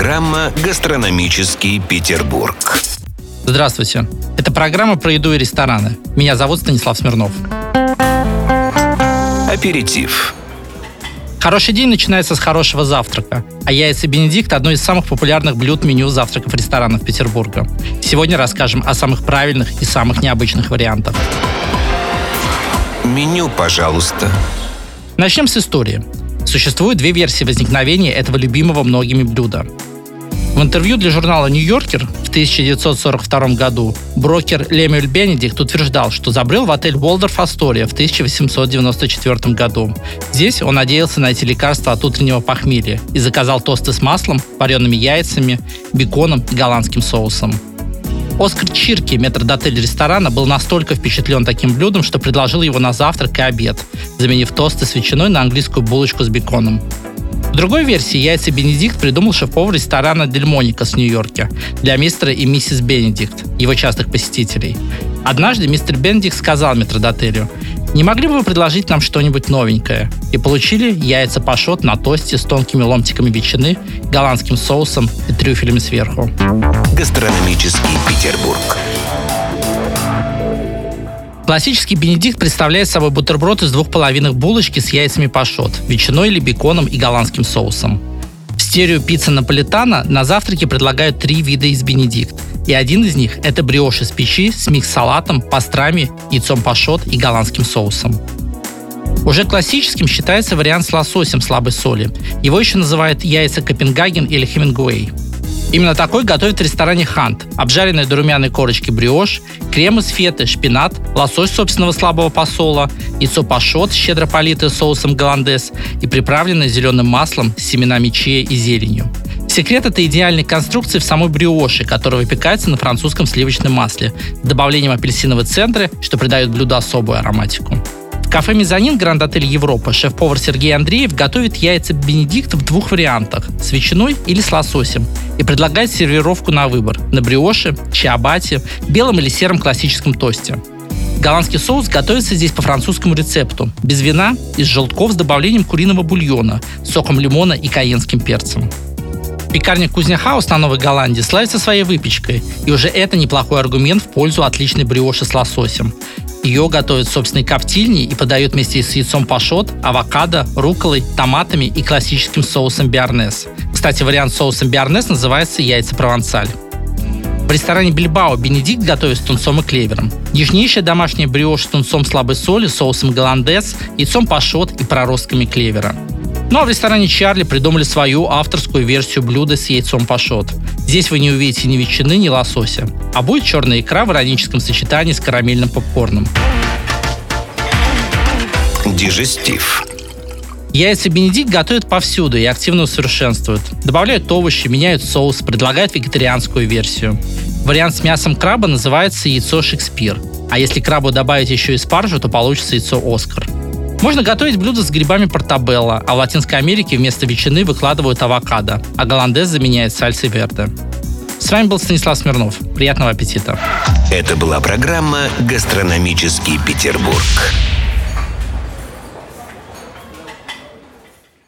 Программа «Гастрономический Петербург». Здравствуйте. Это программа про еду и рестораны. Меня зовут Станислав Смирнов. Аперитив. Хороший день начинается с хорошего завтрака. А яйца Бенедикт – одно из самых популярных блюд меню завтраков ресторанов Петербурга. Сегодня расскажем о самых правильных и самых необычных вариантах. Меню, пожалуйста. Начнем с истории. Существует две версии возникновения этого любимого многими блюда. В интервью для журнала «Нью-Йоркер» в 1942 году брокер Лемюэль Бенедикт утверждал, что забрел в отель Уолдорф Астория в 1894 году. Здесь он надеялся найти лекарство от утреннего похмелья и заказал тосты с маслом, вареными яйцами, беконом и голландским соусом. Оскар Чирки, метрдотель ресторана, был настолько впечатлен таким блюдом, что предложил его на завтрак и обед, заменив тосты с ветчиной на английскую булочку с беконом. В другой версии яйца Бенедикт придумал шеф-повар ресторана Дельмоника с Нью-Йорке для мистера и миссис Бенедикт, его частых посетителей. Однажды мистер Бенедикт сказал метродотелю, не могли бы вы предложить нам что-нибудь новенькое? И получили яйца пашот на тосте с тонкими ломтиками ветчины, голландским соусом и трюфелями сверху. Гастрономический Петербург. Классический бенедикт представляет собой бутерброд из двух половинок булочки с яйцами пашот, ветчиной или беконом и голландским соусом. В стерео пицца наполитана на завтраке предлагают три вида из бенедикт. И один из них – это бриош из печи с микс-салатом, пастрами, яйцом пашот и голландским соусом. Уже классическим считается вариант с лососем слабой соли. Его еще называют яйца Копенгаген или Хемингуэй. Именно такой готовят в ресторане «Хант». Обжаренные до румяной корочки бриош, крем из феты, шпинат, лосось собственного слабого посола, яйцо пашот, щедро политое соусом голландес и приправленное зеленым маслом семенами чия и зеленью. Секрет этой идеальной конструкции в самой бриоши, которая выпекается на французском сливочном масле с добавлением апельсиновой центры, что придает блюду особую ароматику кафе «Мезонин» Гранд Отель Европа шеф-повар Сергей Андреев готовит яйца Бенедикт в двух вариантах – с ветчиной или с лососем и предлагает сервировку на выбор – на бриоше, чиабате, белом или сером классическом тосте. Голландский соус готовится здесь по французскому рецепту, без вина, из желтков с добавлением куриного бульона, соком лимона и каенским перцем. Пекарня Кузня Хаус на Новой Голландии славится своей выпечкой, и уже это неплохой аргумент в пользу отличной бриоши с лососем. Ее готовят в собственной коптильне и подают вместе с яйцом пашот, авокадо, руколой, томатами и классическим соусом биарнес. Кстати, вариант соусом биарнес называется яйца провансаль. В ресторане Бильбао Бенедикт готовит с тунцом и клевером. Нежнейшая домашняя бриош с тунцом слабой соли, соусом голландес, яйцом пашот и проростками клевера. Ну а в ресторане Чарли придумали свою авторскую версию блюда с яйцом пашот. Здесь вы не увидите ни ветчины, ни лосося. А будет черная икра в ироническом сочетании с карамельным попкорном. Дижестив. Яйца Бенедикт готовят повсюду и активно усовершенствуют. Добавляют овощи, меняют соус, предлагают вегетарианскую версию. Вариант с мясом краба называется яйцо Шекспир. А если крабу добавить еще и спаржу, то получится яйцо Оскар. Можно готовить блюдо с грибами портабелла, а в Латинской Америке вместо ветчины выкладывают авокадо, а голландез заменяет сальсой верде. С вами был Станислав Смирнов. Приятного аппетита. Это была программа «Гастрономический Петербург».